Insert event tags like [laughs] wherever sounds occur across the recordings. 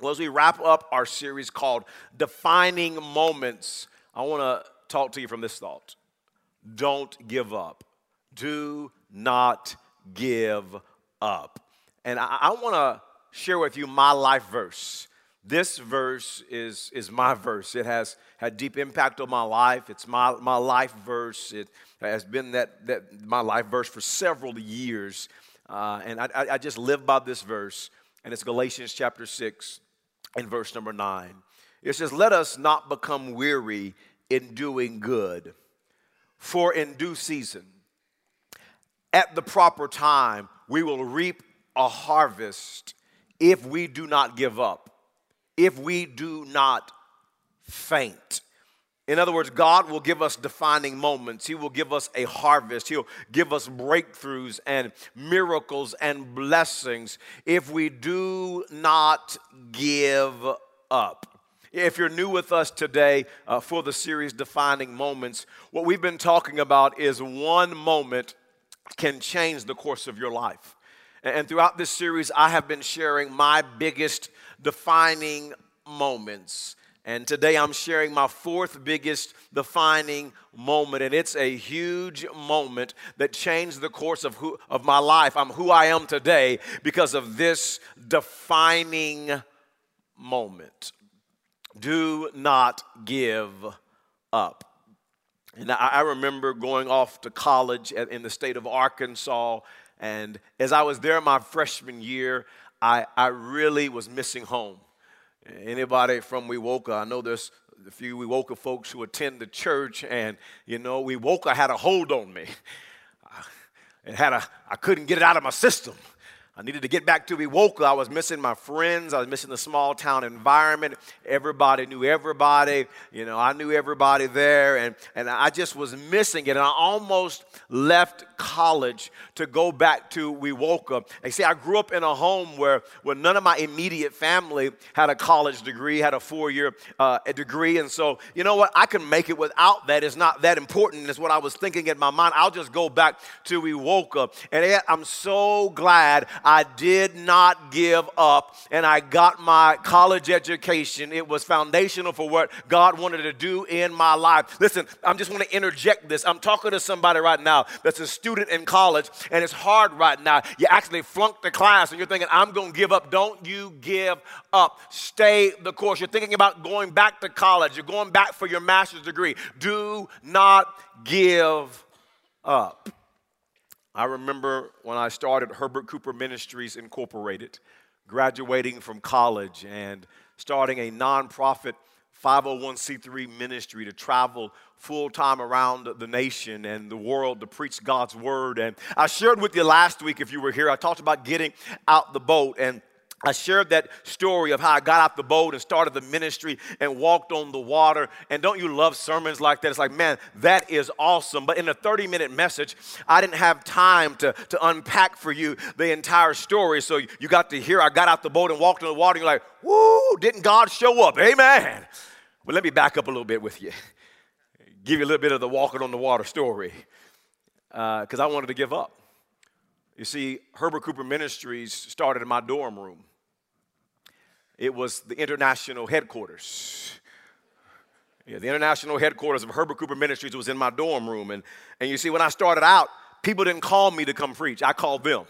Well, as we wrap up our series called Defining Moments, I want to talk to you from this thought Don't give up. Do not give up. And I, I want to share with you my life verse. This verse is, is my verse. It has had deep impact on my life. It's my, my life verse. It has been that, that my life verse for several years. Uh, and I, I just live by this verse. And it's Galatians chapter 6 and verse number 9. It says, Let us not become weary in doing good, for in due season, at the proper time, we will reap a harvest if we do not give up, if we do not faint. In other words, God will give us defining moments. He will give us a harvest. He'll give us breakthroughs and miracles and blessings if we do not give up. If you're new with us today uh, for the series Defining Moments, what we've been talking about is one moment can change the course of your life. And throughout this series, I have been sharing my biggest defining moments. And today I'm sharing my fourth biggest defining moment. And it's a huge moment that changed the course of, who, of my life. I'm who I am today because of this defining moment. Do not give up. And I remember going off to college in the state of Arkansas. And as I was there my freshman year, I, I really was missing home. Anybody from Wewoka? I know there's a few Wewoka folks who attend the church, and you know, Wewoka had a hold on me. [laughs] It had a, I couldn't get it out of my system. I needed to get back to Wewoka. I was missing my friends. I was missing the small town environment. Everybody knew everybody. You know, I knew everybody there. And, and I just was missing it. And I almost left college to go back to Wewoka. And see, I grew up in a home where, where none of my immediate family had a college degree, had a four year uh, degree. And so, you know what? I can make it without that. It's not that important, is what I was thinking in my mind. I'll just go back to Wewoka. And I'm so glad did not give up and I got my college education. It was foundational for what God wanted to do in my life. Listen, I just want to interject this. I'm talking to somebody right now that's a student in college and it's hard right now. You actually flunked the class and you're thinking, I'm going to give up. Don't you give up. Stay the course. You're thinking about going back to college. You're going back for your master's degree. Do not give up. I remember when I started Herbert Cooper Ministries Incorporated, graduating from college and starting a nonprofit 501c3 ministry to travel full time around the nation and the world to preach God's word. And I shared with you last week, if you were here, I talked about getting out the boat. And I shared that story of how I got out the boat and started the ministry and walked on the water. And don't you love sermons like that? It's like, man, that is awesome. But in a 30 minute message, I didn't have time to, to unpack for you the entire story. So you got to hear I got out the boat and walked on the water. And you're like, woo, didn't God show up? Amen. Well, let me back up a little bit with you, [laughs] give you a little bit of the walking on the water story, because uh, I wanted to give up. You see, Herbert Cooper Ministries started in my dorm room. It was the international headquarters. Yeah, the international headquarters of Herbert Cooper Ministries was in my dorm room. And, and you see, when I started out, people didn't call me to come preach, I called them.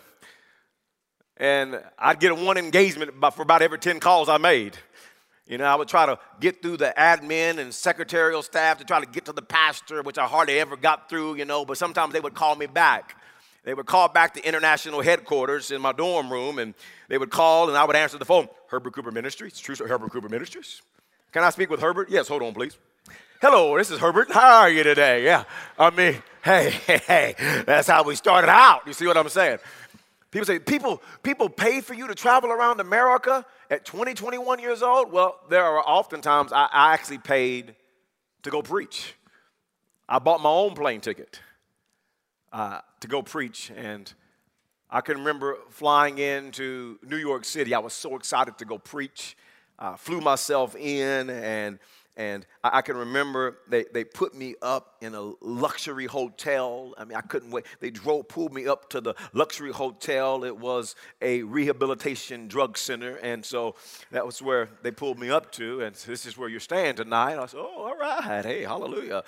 And I'd get one engagement for about every 10 calls I made. You know, I would try to get through the admin and secretarial staff to try to get to the pastor, which I hardly ever got through, you know, but sometimes they would call me back. They would call back to international headquarters in my dorm room, and they would call, and I would answer the phone. Herbert Cooper Ministries, true, Herbert Cooper Ministries. Can I speak with Herbert? Yes, hold on, please. Hello, this is Herbert. How are you today? Yeah, I mean, hey, [laughs] hey, hey, that's how we started out. You see what I'm saying? People say, people, people pay for you to travel around America at 20, 21 years old. Well, there are oftentimes I, I actually paid to go preach. I bought my own plane ticket uh, to go preach. And I can remember flying into New York City. I was so excited to go preach. Uh, flew myself in and and I, I, can remember they, they put me up in a luxury hotel. I mean, I couldn't wait. They drove, pulled me up to the luxury hotel. It was a rehabilitation drug center. And so that was where they pulled me up to. And this is where you're staying tonight. I said, oh, all right. Hey, hallelujah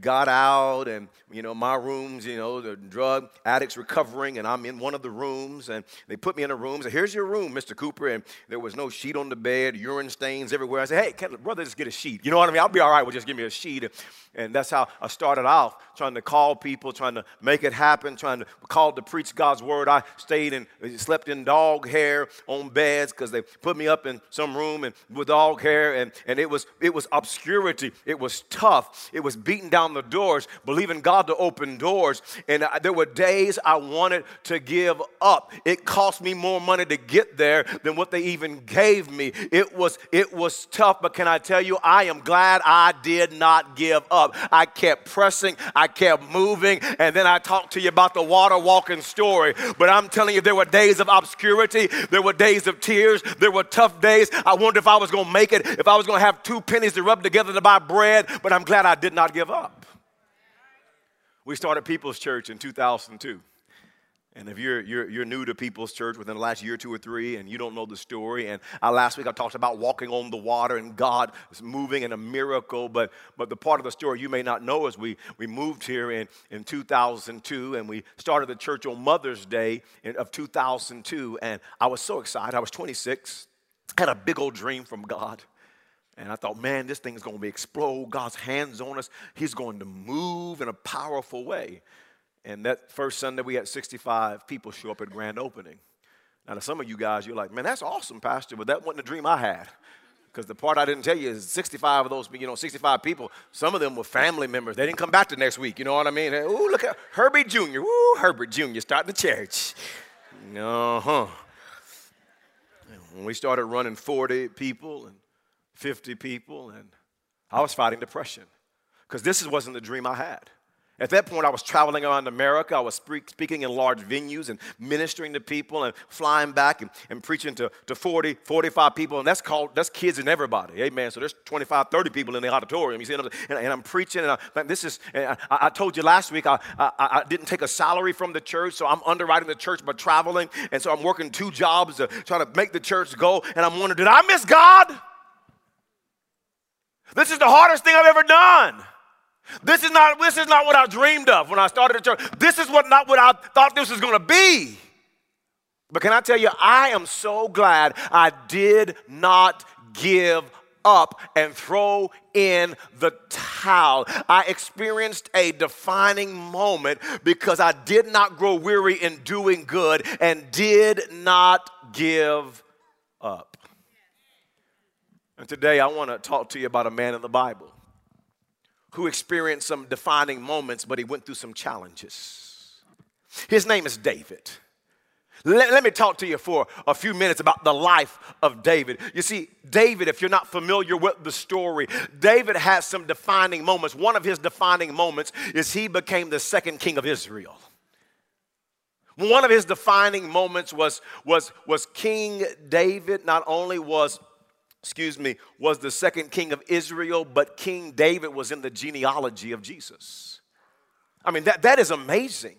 got out and you know my rooms you know the drug addicts recovering and i'm in one of the rooms and they put me in a room and here's your room mr cooper and there was no sheet on the bed urine stains everywhere. I said hey can brother just get a sheet. You know what i mean? I'll be all right with just give me a sheet. And that's how i started off trying to call people trying to make it happen trying to call to preach god's word. I stayed and slept in dog hair on beds because they put me up in some room and with dog hair and, and it was it was obscurity. It was tough. It was beaten down the doors, believing God to open doors. And I, there were days I wanted to give up. It cost me more money to get there than what they even gave me. It was it was tough, but can I tell you, I am glad I did not give up. I kept pressing, I kept moving, and then I talked to you about the water walking story. But I'm telling you, there were days of obscurity, there were days of tears, there were tough days. I wondered if I was going to make it, if I was going to have two pennies to rub together to buy bread, but I'm glad I did not give up. We started People's Church in 2002. And if you're, you're, you're new to People's Church within the last year, two or three, and you don't know the story, and uh, last week I talked about walking on the water and God is moving in a miracle, but, but the part of the story you may not know is we, we moved here in, in 2002 and we started the church on Mother's Day in, of 2002, and I was so excited. I was 26, had a big old dream from God. And I thought, man, this thing's going to explode. God's hands on us. He's going to move in a powerful way. And that first Sunday, we had 65 people show up at grand opening. Now, to some of you guys, you're like, man, that's awesome, Pastor, but that wasn't a dream I had. Because the part I didn't tell you is 65 of those, you know, 65 people, some of them were family members. They didn't come back the next week, you know what I mean? Ooh, look at Herbie Jr., ooh, Herbert Jr. starting the church. Uh-huh. When we started running 40 people and 50 people, and I was fighting depression because this wasn't the dream I had. At that point, I was traveling around America. I was speaking in large venues and ministering to people and flying back and, and preaching to, to 40, 45 people. And that's called, that's kids and everybody. Amen. So there's 25, 30 people in the auditorium. You see, and, and I'm preaching. And I, this is, I, I, told you last week, I, I, I, didn't take a salary from the church. So I'm underwriting the church by traveling. And so I'm working two jobs to try to make the church go. And I'm wondering, did I miss God? This is the hardest thing I've ever done. This is not, this is not what I dreamed of when I started the church. This is what not what I thought this was going to be. But can I tell you, I am so glad I did not give up and throw in the towel. I experienced a defining moment because I did not grow weary in doing good and did not give up. And today I want to talk to you about a man in the Bible who experienced some defining moments, but he went through some challenges. His name is David. Let, let, me talk to you for a few minutes about the life of David. You see, David, if you're not familiar with the story, David has some defining moments. One of his defining moments is he became the second king of Israel. One of his defining moments was, was, was King David not only was excuse me, was the second king of Israel, but King David was in the genealogy of Jesus. I mean, that, that is amazing.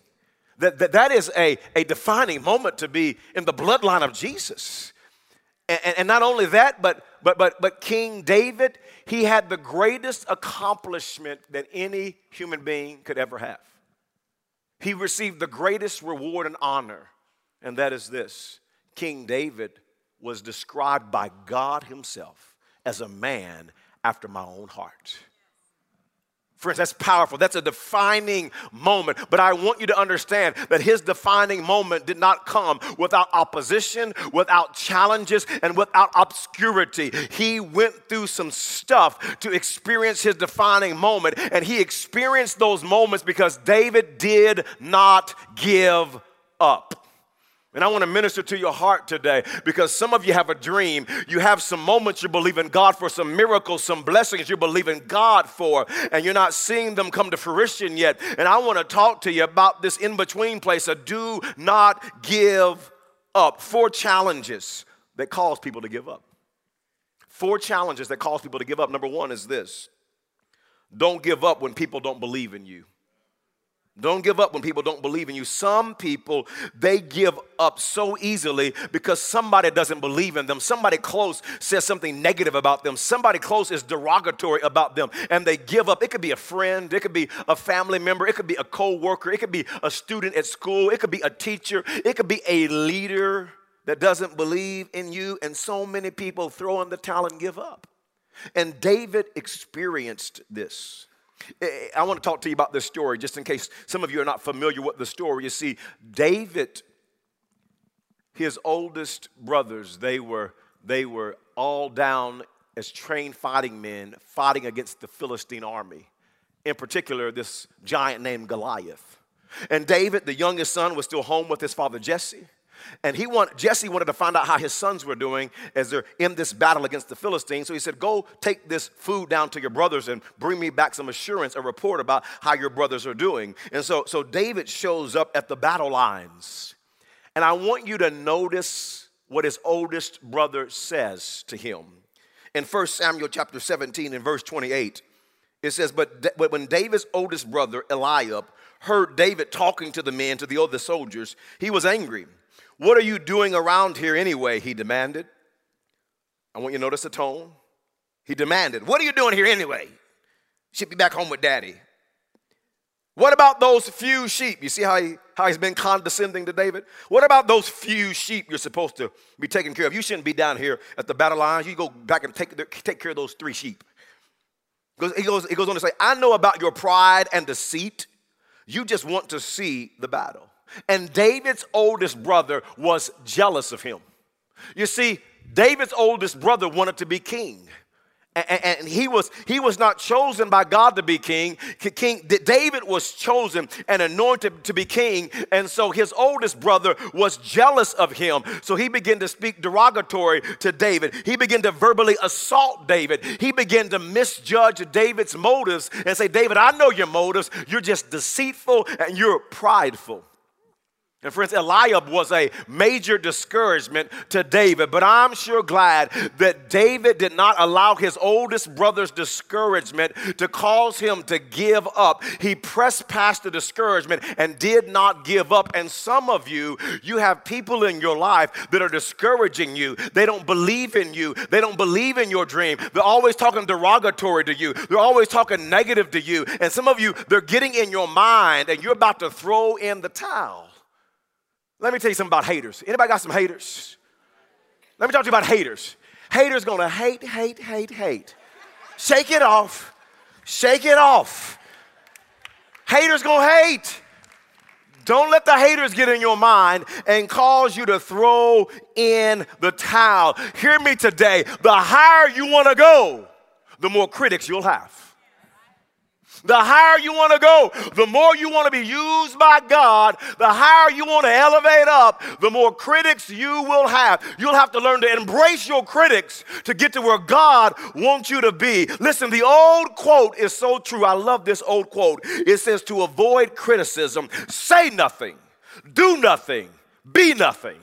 That, that, that is a, a defining moment to be in the bloodline of Jesus. And, and not only that, but, but, but, but King David, he had the greatest accomplishment that any human being could ever have. He received the greatest reward and honor, and that is this King David was described by God Himself as a man after my own heart. Friends, that's powerful. That's a defining moment. But I want you to understand that his defining moment did not come without opposition, without challenges, and without obscurity. He went through some stuff to experience his defining moment, and he experienced those moments because David did not give up. And I want to minister to your heart today because some of you have a dream. You have some moments you believe in God for, some miracles, some blessings you believe in God for, and you're not seeing them come to fruition yet. And I want to talk to you about this in between place of do not give up. Four challenges that cause people to give up. Four challenges that cause people to give up. Number one is this don't give up when people don't believe in you. Don't give up when people don't believe in you. Some people, they give up so easily because somebody doesn't believe in them. Somebody close says something negative about them. Somebody close is derogatory about them and they give up. It could be a friend, it could be a family member, it could be a co worker, it could be a student at school, it could be a teacher, it could be a leader that doesn't believe in you. And so many people throw in the towel and give up. And David experienced this. Eh, eh, I want to talk to you about this story just in case some of you are not familiar with the story. You see, David, his oldest brothers, they were, they were all down as trained fighting men fighting against the Philistine army. In particular, this giant named Goliath. And David, the youngest son, was still home with his father Jesse. And he want, Jesse wanted to find out how his sons were doing as they're in this battle against the Philistines. So he said, Go take this food down to your brothers and bring me back some assurance, a report about how your brothers are doing. And so, so David shows up at the battle lines. And I want you to notice what his oldest brother says to him. In 1 Samuel chapter 17 and verse 28, it says, But, but when David's oldest brother, Eliab, heard David talking to the men, to the other soldiers, he was angry. What are you doing around here anyway? He demanded. I want you to notice the tone. He demanded, What are you doing here anyway? Should be back home with daddy. What about those few sheep? You see how, he, how he's been condescending to David? What about those few sheep you're supposed to be taking care of? You shouldn't be down here at the battle lines. You go back and take, take care of those three sheep. He goes, he goes on to say, I know about your pride and deceit. You just want to see the battle. And David's oldest brother was jealous of him. You see, David's oldest brother wanted to be king. And, he was he was not chosen by God to be king. King David was chosen and anointed to be king, and so his oldest brother was jealous of him. So he began to speak derogatory to David. He began to verbally assault David. He began to misjudge David's motives and say, "David, I know your motives. You're just deceitful and you're prideful." And friends, Eliab was a major discouragement to David, but I'm sure glad that David did not allow his oldest brother's discouragement to cause him to give up. He pressed past the discouragement and did not give up. And some of you, you have people in your life that are discouraging you. They don't believe in you, they don't believe in your dream. They're always talking derogatory to you, they're always talking negative to you. And some of you, they're getting in your mind and you're about to throw in the towel. Let me tell you something about haters. Anybody got some haters? Let me talk to you about haters. Haters gonna hate, hate, hate, hate. Shake it off. Shake it off. Haters gonna hate. Don't let the haters get in your mind and cause you to throw in the towel. Hear me today. The higher you wanna go, the more critics you'll have. The higher you want to go, the more you want to be used by God, the higher you want to elevate up, the more critics you will have. You'll have to learn to embrace your critics to get to where God wants you to be. Listen, the old quote is so true. I love this old quote. It says, To avoid criticism, say nothing, do nothing, be nothing.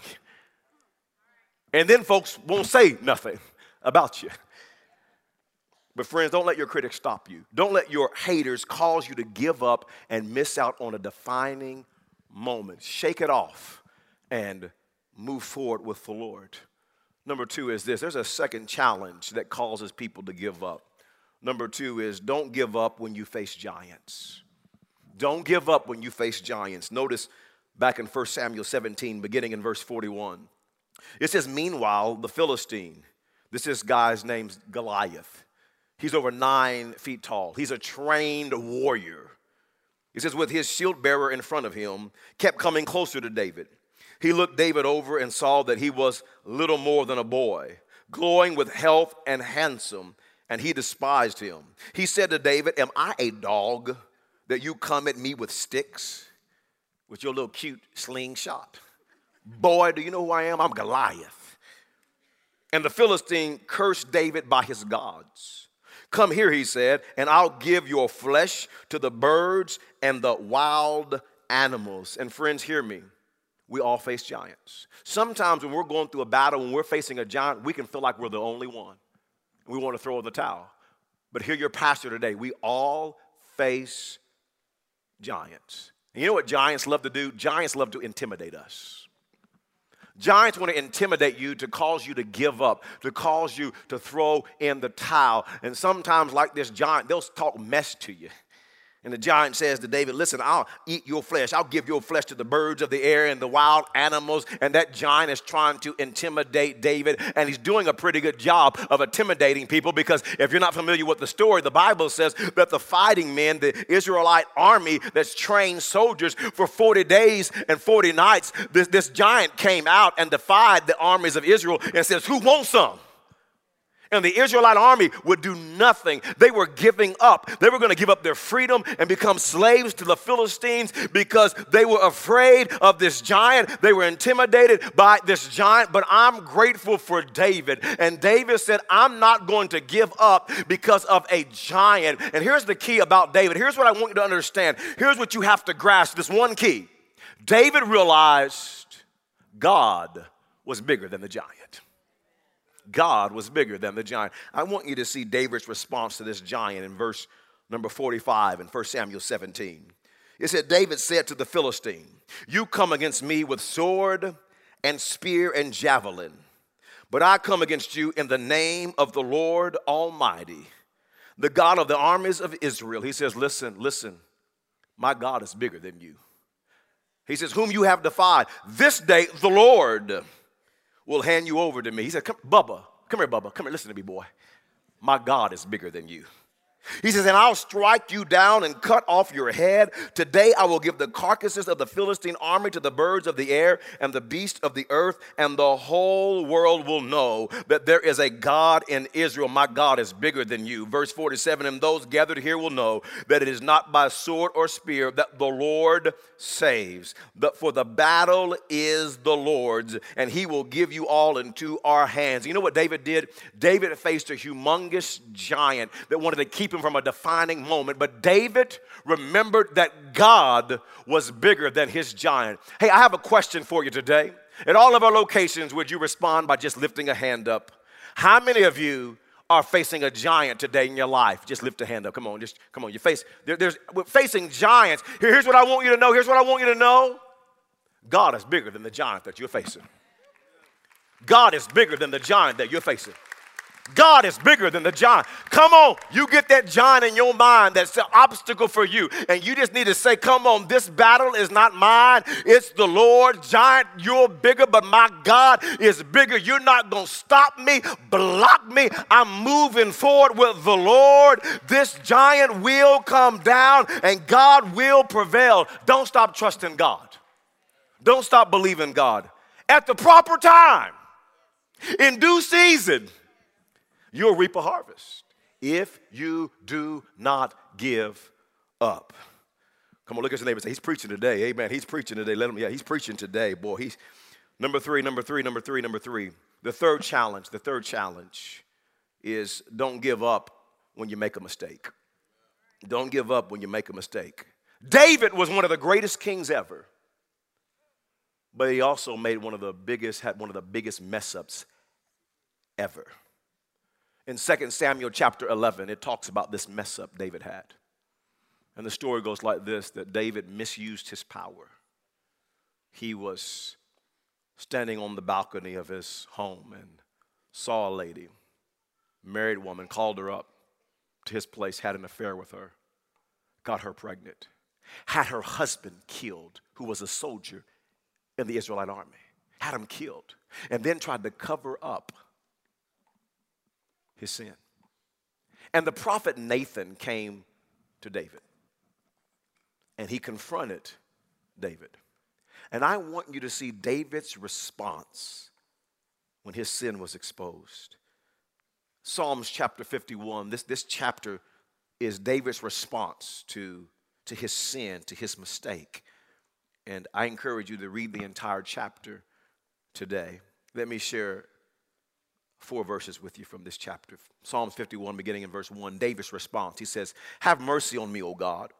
And then folks won't say nothing about you. But, friends, don't let your critics stop you. Don't let your haters cause you to give up and miss out on a defining moment. Shake it off and move forward with the Lord. Number two is this there's a second challenge that causes people to give up. Number two is don't give up when you face giants. Don't give up when you face giants. Notice back in 1 Samuel 17, beginning in verse 41. It says, Meanwhile, the Philistine, this is guy's name's Goliath. He's over nine feet tall. He's a trained warrior. He says, with his shield bearer in front of him, kept coming closer to David. He looked David over and saw that he was little more than a boy, glowing with health and handsome, and he despised him. He said to David, Am I a dog that you come at me with sticks, with your little cute slingshot? Boy, do you know who I am? I'm Goliath. And the Philistine cursed David by his gods. Come here, he said, and I'll give your flesh to the birds and the wild animals. And friends, hear me. We all face giants. Sometimes when we're going through a battle, when we're facing a giant, we can feel like we're the only one. we want to throw the towel. But hear your pastor today. We all face giants. And you know what giants love to do? Giants love to intimidate us. Giants want to intimidate you to cause you to give up, to cause you to throw in the towel. And sometimes, like this giant, they'll talk mess to you. And the giant says to David, Listen, I'll eat your flesh. I'll give your flesh to the birds of the air and the wild animals. And that giant is trying to intimidate David. And he's doing a pretty good job of intimidating people because if you're not familiar with the story, the Bible says that the fighting men, the Israelite army that's trained soldiers for 40 days and 40 nights, this, this giant came out and defied the armies of Israel and says, Who wants some? And the Israelite army would do nothing. They were giving up. They were going to give up their freedom and become slaves to the Philistines because they were afraid of this giant. They were intimidated by this giant. But I'm grateful for David. And David said, I'm not going to give up because of a giant. And here's the key about David. Here's what I want you to understand. Here's what you have to grasp this one key. David realized God was bigger than the giant. God was bigger than the giant. I want you to see David's response to this giant in verse number 45 in 1 Samuel 17. It said, David said to the Philistine, You come against me with sword and spear and javelin, but I come against you in the name of the Lord Almighty, the God of the armies of Israel. He says, Listen, listen, my God is bigger than you. He says, Whom you have defied. This day the Lord will hand you over to me. He said, come, Bubba, come here, Bubba. Come here, listen to me, boy. My God is bigger than you. He says, And I'll strike you down and cut off your head. Today I will give the carcasses of the Philistine army to the birds of the air and the beasts of the earth, and the whole world will know that there is a God in Israel. My God is bigger than you. Verse 47 And those gathered here will know that it is not by sword or spear that the Lord saves, but for the battle is the Lord's, and he will give you all into our hands. You know what David did? David faced a humongous giant that wanted to keep him from a defining moment, but David remembered that God was bigger than his giant. Hey, I have a question for you today. At all of our locations, would you respond by just lifting a hand up? How many of you are facing a giant today in your life? Just lift a hand up. Come on, just come on. You face there, there's we're facing giants. Here, here's what I want you to know. Here's what I want you to know. God is bigger than the giant that you're facing. God is bigger than the giant that you're facing. God is bigger than the giant. Come on, you get that giant in your mind that's an obstacle for you. And you just need to say, Come on, this battle is not mine, it's the Lord. Giant, you're bigger, but my God is bigger. You're not going to stop me, block me. I'm moving forward with the Lord. This giant will come down and God will prevail. Don't stop trusting God. Don't stop believing God. At the proper time, in due season, you'll reap a harvest if you do not give up. Come on, look at your neighbor and say, He's preaching today. Amen. He's preaching today. Let him, yeah, he's preaching today. Boy, he's number three, number three, number three, number three. The third challenge, the third challenge is don't give up when you make a mistake. Don't give up when you make a mistake. David was one of the greatest kings ever, but he also made one of the biggest, had one of the biggest mess ups ever in 2 Samuel chapter 11, it talks about this mess up David had. And the story goes like this that David misused his power. He was standing on the balcony of his home and saw a lady, married woman, called her up to his place, had an affair with her, got her pregnant, had her husband killed, who was a soldier in the Israelite army, had him killed, and then tried to cover up his sin. And the prophet Nathan came to David and he confronted David. And I want you to see David's response when his sin was exposed. Psalms chapter 51, this, this chapter is David's response to, to his sin, to his mistake. And I encourage you to read the entire chapter today. Let me share four verses with you from this chapter. Psalms 51, beginning in verse 1, David's response. He says, Have mercy on me, O God,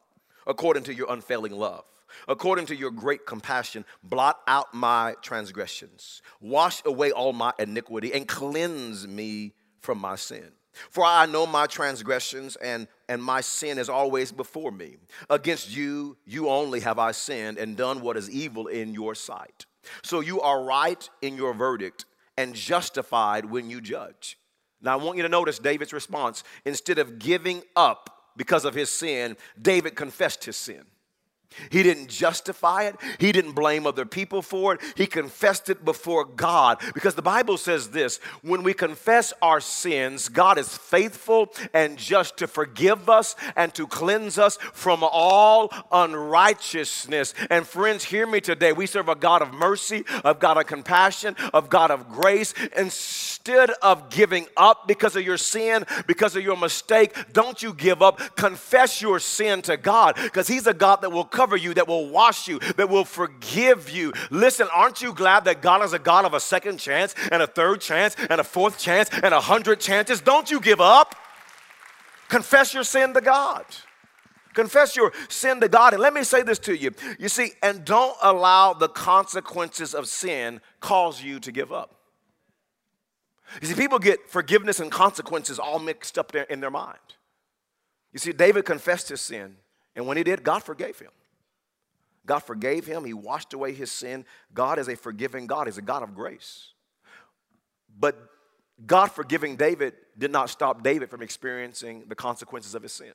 according to your unfailing love. According to your great compassion, blot out my transgressions. Wash away all my iniquity and cleanse me from my sin. For I know my transgressions, and, and my sin is always before me. Against you, you only have I sinned and done what is evil in your sight. So you are right in your verdict and justified when you judge. Now, I want you to notice David's response. Instead of giving up because of his sin, David confessed his sin. He didn't justify it. He didn't blame other people for it. He confessed it before God. Because the Bible says this when we confess our sins, God is faithful and just to forgive us and to cleanse us from all unrighteousness. And friends, hear me today. We serve a God of mercy, a God of compassion, a God of grace. Instead of giving up because of your sin, because of your mistake, don't you give up. Confess your sin to God because He's a God that will cover you, that will wash you, that will forgive you. Listen, aren't you glad that God is a God of a second chance and a third chance and a fourth chance and a hundred chances? Don't you give up. Confess your sin to God. Confess your sin to God. And let me say this to you. You see, and don't allow the consequences of sin cause you to give up. You see, people get forgiveness and consequences all mixed up in their mind. You see, David confessed his sin, and when he did, God forgave him. God forgave him, He washed away his sin. God is a forgiving God, He's a God of grace. But God forgiving David did not stop David from experiencing the consequences of his sin.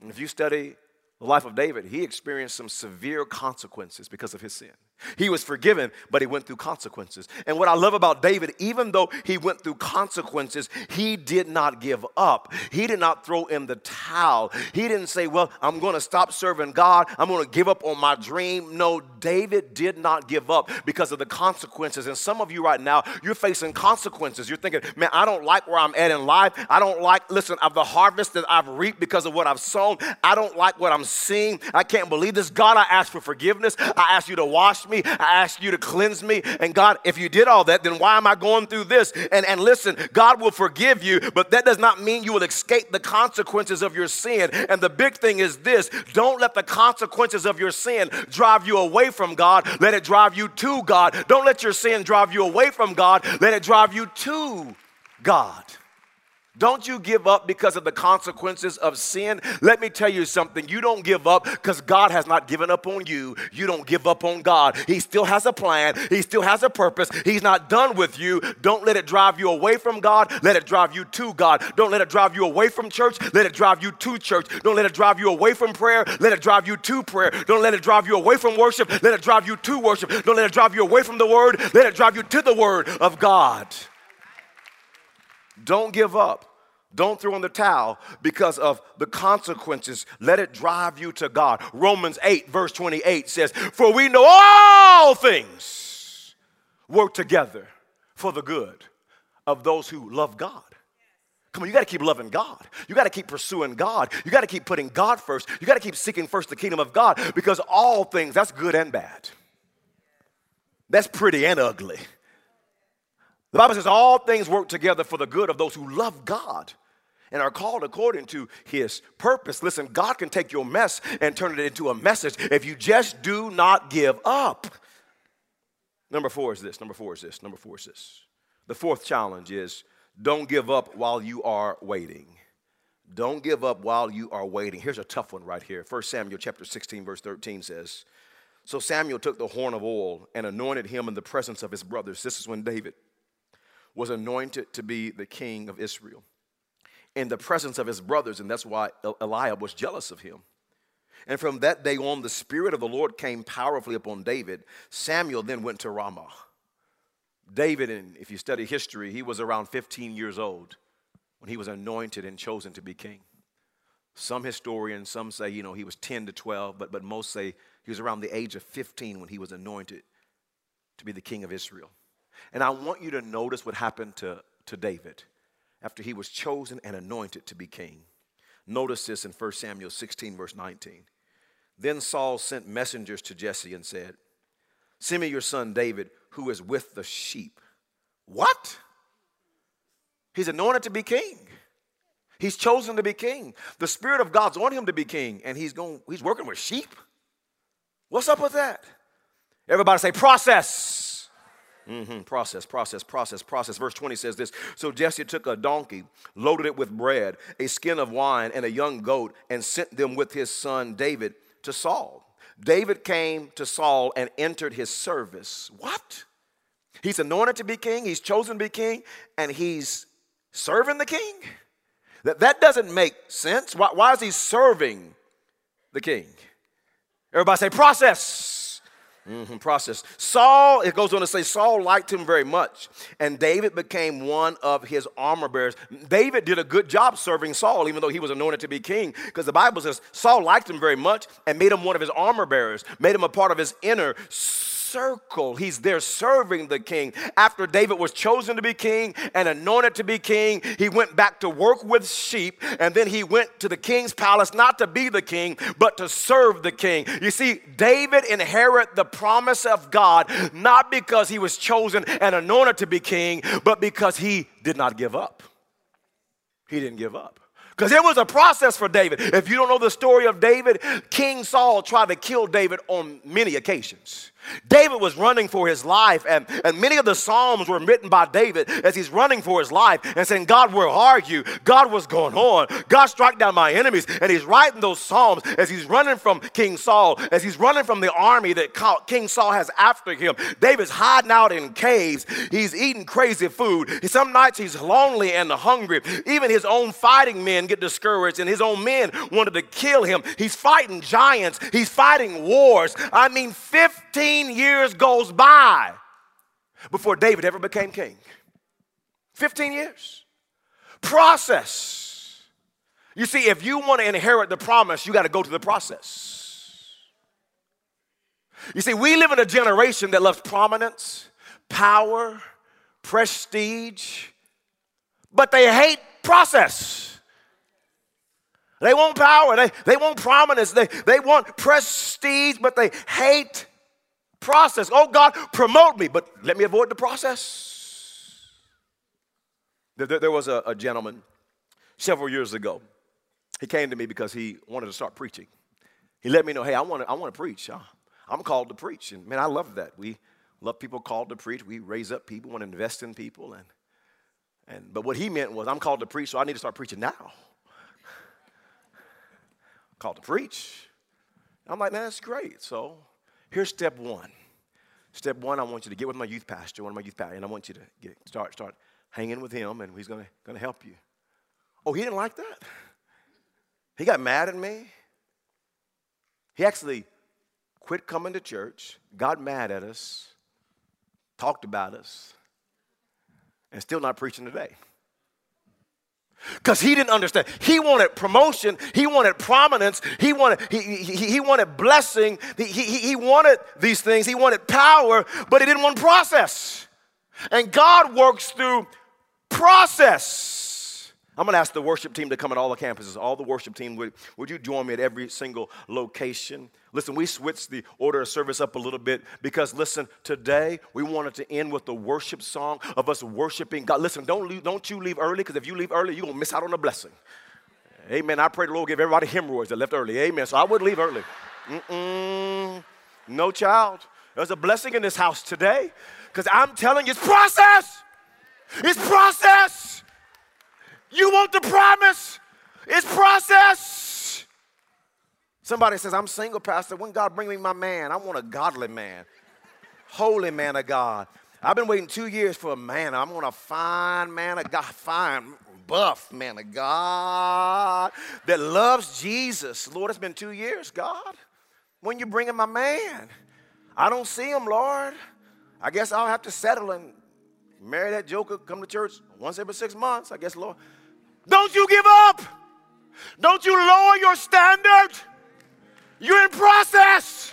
And if you study the life of David, he experienced some severe consequences because of his sin. He was forgiven, but he went through consequences. And what I love about David, even though he went through consequences, he did not give up. He did not throw in the towel. He didn't say, Well, I'm going to stop serving God. I'm going to give up on my dream. No, David did not give up because of the consequences. And some of you right now, you're facing consequences. You're thinking, Man, I don't like where I'm at in life. I don't like, listen, of the harvest that I've reaped because of what I've sown. I don't like what I'm seeing. I can't believe this. God, I ask for forgiveness. I ask you to wash me me. I ask you to cleanse me. And God, if you did all that, then why am I going through this? And, and listen, God will forgive you, but that does not mean you will escape the consequences of your sin. And the big thing is this don't let the consequences of your sin drive you away from God. Let it drive you to God. Don't let your sin drive you away from God. Let it drive you to God. Don't you give up because of the consequences of sin. Let me tell you something. You don't give up because God has not given up on you. You don't give up on God. He still has a plan, He still has a purpose. He's not done with you. Don't let it drive you away from God. Let it drive you to God. Don't let it drive you away from church. Let it drive you to church. Don't let it drive you away from prayer. Let it drive you to prayer. Don't let it drive you away from worship. Let it drive you to worship. Don't let it drive you away from the word. Let it drive you to the word of God. Don't give up. Don't throw in the towel because of the consequences. Let it drive you to God. Romans 8, verse 28 says, For we know all things work together for the good of those who love God. Come on, you got to keep loving God. You got to keep pursuing God. You got to keep putting God first. You got to keep seeking first the kingdom of God because all things, that's good and bad. That's pretty and ugly. The Bible says all things work together for the good of those who love God and are called according to his purpose. Listen, God can take your mess and turn it into a message if you just do not give up. Number four is this. Number four is this. Number four is this. The fourth challenge is don't give up while you are waiting. Don't give up while you are waiting. Here's a tough one right here. 1 Samuel chapter 16, verse 13 says, So Samuel took the horn of oil and anointed him in the presence of his brothers. This is when David was anointed to be the king of Israel in the presence of his brothers, and that's why Eliab was jealous of him. And from that day on, the Spirit of the Lord came powerfully upon David. Samuel then went to Ramah. David, and if you study history, he was around 15 years old when he was anointed and chosen to be king. Some historians, some say, you know, he was 10 to 12, but, but most say he was around the age of 15 when he was anointed to be the king of Israel. And I want you to notice what happened to, to David after he was chosen and anointed to be king. Notice this in 1 Samuel 16, verse 19. Then Saul sent messengers to Jesse and said, Send me your son David, who is with the sheep. What? He's anointed to be king. He's chosen to be king. The Spirit of God's on him to be king, and he's going, he's working with sheep. What's up with that? Everybody say process. Mm-hmm. Process, process, process, process. Verse 20 says this So Jesse took a donkey, loaded it with bread, a skin of wine, and a young goat, and sent them with his son David to Saul. David came to Saul and entered his service. What? He's anointed to be king, he's chosen to be king, and he's serving the king? That, that doesn't make sense. Why, why is he serving the king? Everybody say, process. Mm-hmm, process. Saul, it goes on to say, Saul liked him very much, and David became one of his armor bearers. David did a good job serving Saul, even though he was anointed to be king, because the Bible says Saul liked him very much and made him one of his armor bearers, made him a part of his inner circle. He's there serving the king. After David was chosen to be king and anointed to be king, he went back to work with sheep and then he went to the king's palace not to be the king, but to serve the king. You see, David inherited the promise of God not because he was chosen and anointed to be king, but because he did not give up. He didn't give up. Because it was a process for David. If you don't know the story of David, King Saul tried to kill David on many occasions. David was running for his life, and, and many of the Psalms were written by David as he's running for his life and saying, God, where are you? God, what's going on? God, strike down my enemies. And he's writing those Psalms as he's running from King Saul, as he's running from the army that King Saul has after him. David's hiding out in caves. He's eating crazy food. Some nights he's lonely and hungry. Even his own fighting men get discouraged, and his own men wanted to kill him. He's fighting giants, he's fighting wars. I mean, 15 15 years goes by before David ever became king. 15 years. Process. You see, if you want to inherit the promise, you got to go to the process. You see, we live in a generation that loves prominence, power, prestige, but they hate process. They want power, they, they want prominence, they, they want prestige, but they hate process. Oh, God, promote me, but let me avoid the process. There, there was a, a gentleman several years ago. He came to me because he wanted to start preaching. He let me know, hey, I want to, I want to preach. I'm called to preach. And man, I love that. We love people called to preach. We raise up people, want to invest in people. And, and, but what he meant was, I'm called to preach, so I need to start preaching now. [laughs] called to preach. I'm like, man, that's great. So Here's step one. Step one, I want you to get with my youth pastor, one of my youth pastors, and I want you to get, start, start hanging with him, and he's gonna, gonna help you. Oh, he didn't like that. He got mad at me. He actually quit coming to church, got mad at us, talked about us, and still not preaching today because he didn't understand. He wanted promotion, he wanted prominence, he wanted, he, he, he wanted blessing, he, he, he wanted these things, he wanted power, but he didn't want process. And God works through process. I'm going to ask the worship team to come at all the campuses. All the worship team, would, would you join me at every single location? Listen, we switched the order of service up a little bit because, listen, today we wanted to end with the worship song of us worshiping God. Listen, don't, leave, don't you leave early because if you leave early, you're going to miss out on the blessing. Amen. I pray the Lord give everybody hemorrhoids that left early. Amen. So I would leave early. Mm-mm. No child. There's a blessing in this house today because I'm telling you, it's process. It's process. You want the promise? It's process. Somebody says, I'm single, Pastor. When God bring me my man, I want a godly man, holy man of God. I've been waiting two years for a man. I'm going to find man of God, fine, buff man of God that loves Jesus. Lord, it's been two years, God. When you bringing my man? I don't see him, Lord. I guess I'll have to settle and marry that joker, come to church once every six months. I guess, Lord. Don't you give up. Don't you lower your standard. You're in process.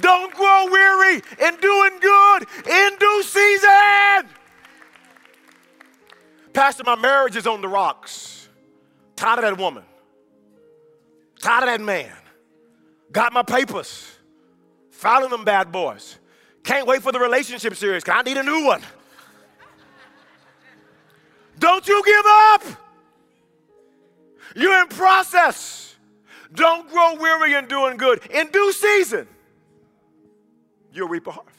Don't grow weary in doing good in due season. Pastor, my marriage is on the rocks. Tired of that woman. Tired of that man. Got my papers. Filing them bad boys. Can't wait for the relationship series because I need a new one. Don't you give up. You're in process. Don't grow weary in doing good. In due season, you'll reap a harvest.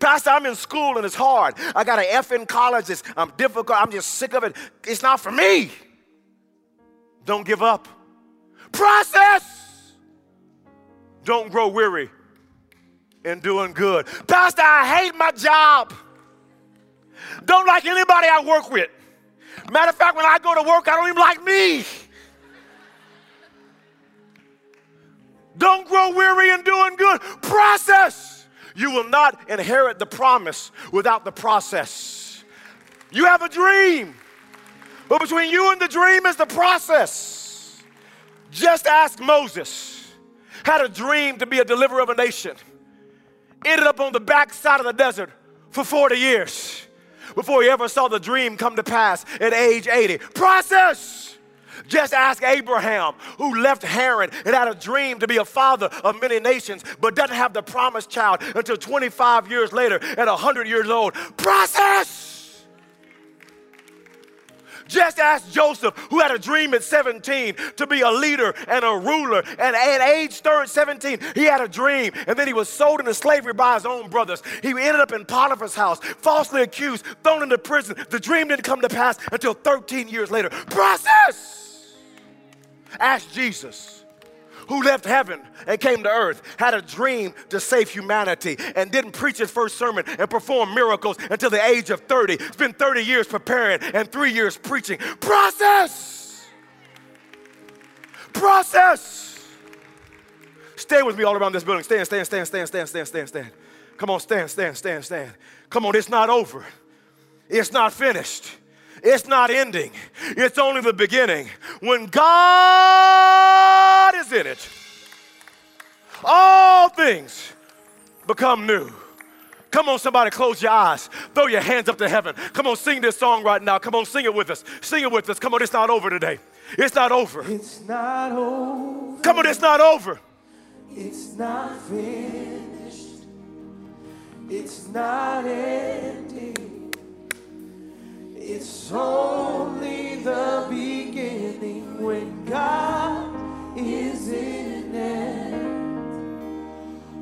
Pastor, I'm in school and it's hard. I got an F in college. It's, I'm difficult. I'm just sick of it. It's not for me. Don't give up. Process. Don't grow weary in doing good. Pastor, I hate my job. Don't like anybody I work with. Matter of fact, when I go to work, I don't even like me. Don't grow weary in doing good. Process. You will not inherit the promise without the process. You have a dream, but between you and the dream is the process. Just ask Moses, had a dream to be a deliverer of a nation, ended up on the backside of the desert for 40 years before he ever saw the dream come to pass at age 80. Process. Just ask Abraham, who left Haran and had a dream to be a father of many nations, but doesn't have the promised child until 25 years later at 100 years old. Process! Just ask Joseph, who had a dream at 17 to be a leader and a ruler. And at age 17, he had a dream. And then he was sold into slavery by his own brothers. He ended up in Potiphar's house, falsely accused, thrown into prison. The dream didn't come to pass until 13 years later. Process! Ask Jesus, who left heaven and came to earth, had a dream to save humanity, and didn't preach his first sermon and perform miracles until the age of 30. Spent 30 years preparing and three years preaching. Process! Process! Stay with me all around this building. Stand, stand, stand, stand, stand, stand, stand, stand. Come on, stand, stand, stand, stand. Come on, it's not over. It's not finished. It's not ending, it's only the beginning. When God is in it, all things become new. Come on, somebody, close your eyes. Throw your hands up to heaven. Come on, sing this song right now. Come on, sing it with us. Sing it with us. Come on, it's not over today. It's not over. It's not over. Come on, it's not over. It's not finished. It's not ending. It's only the beginning when God is in it.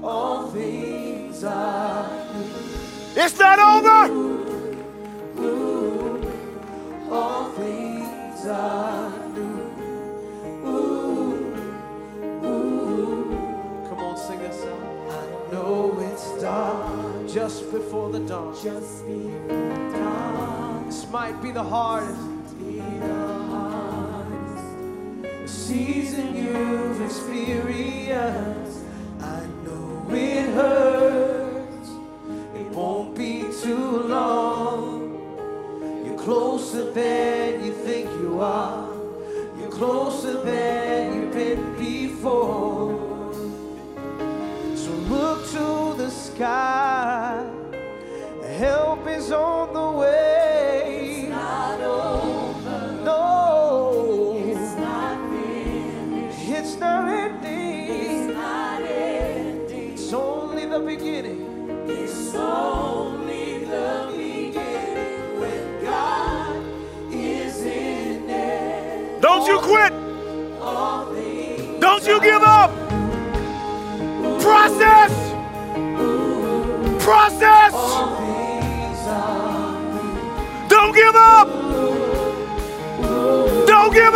All things are new. It's not over. Ooh, all things are new. Ooh, ooh. Come on, sing this song. I know it's dark just before the dawn. Just before the dawn. This might be the hardest. The season you've experienced. I know it hurts. It won't be too long. You're closer than you think you are. You're closer than you've been before. So look to the sky. Help is on the way. You give up. Process. Process. Don't give up. Don't give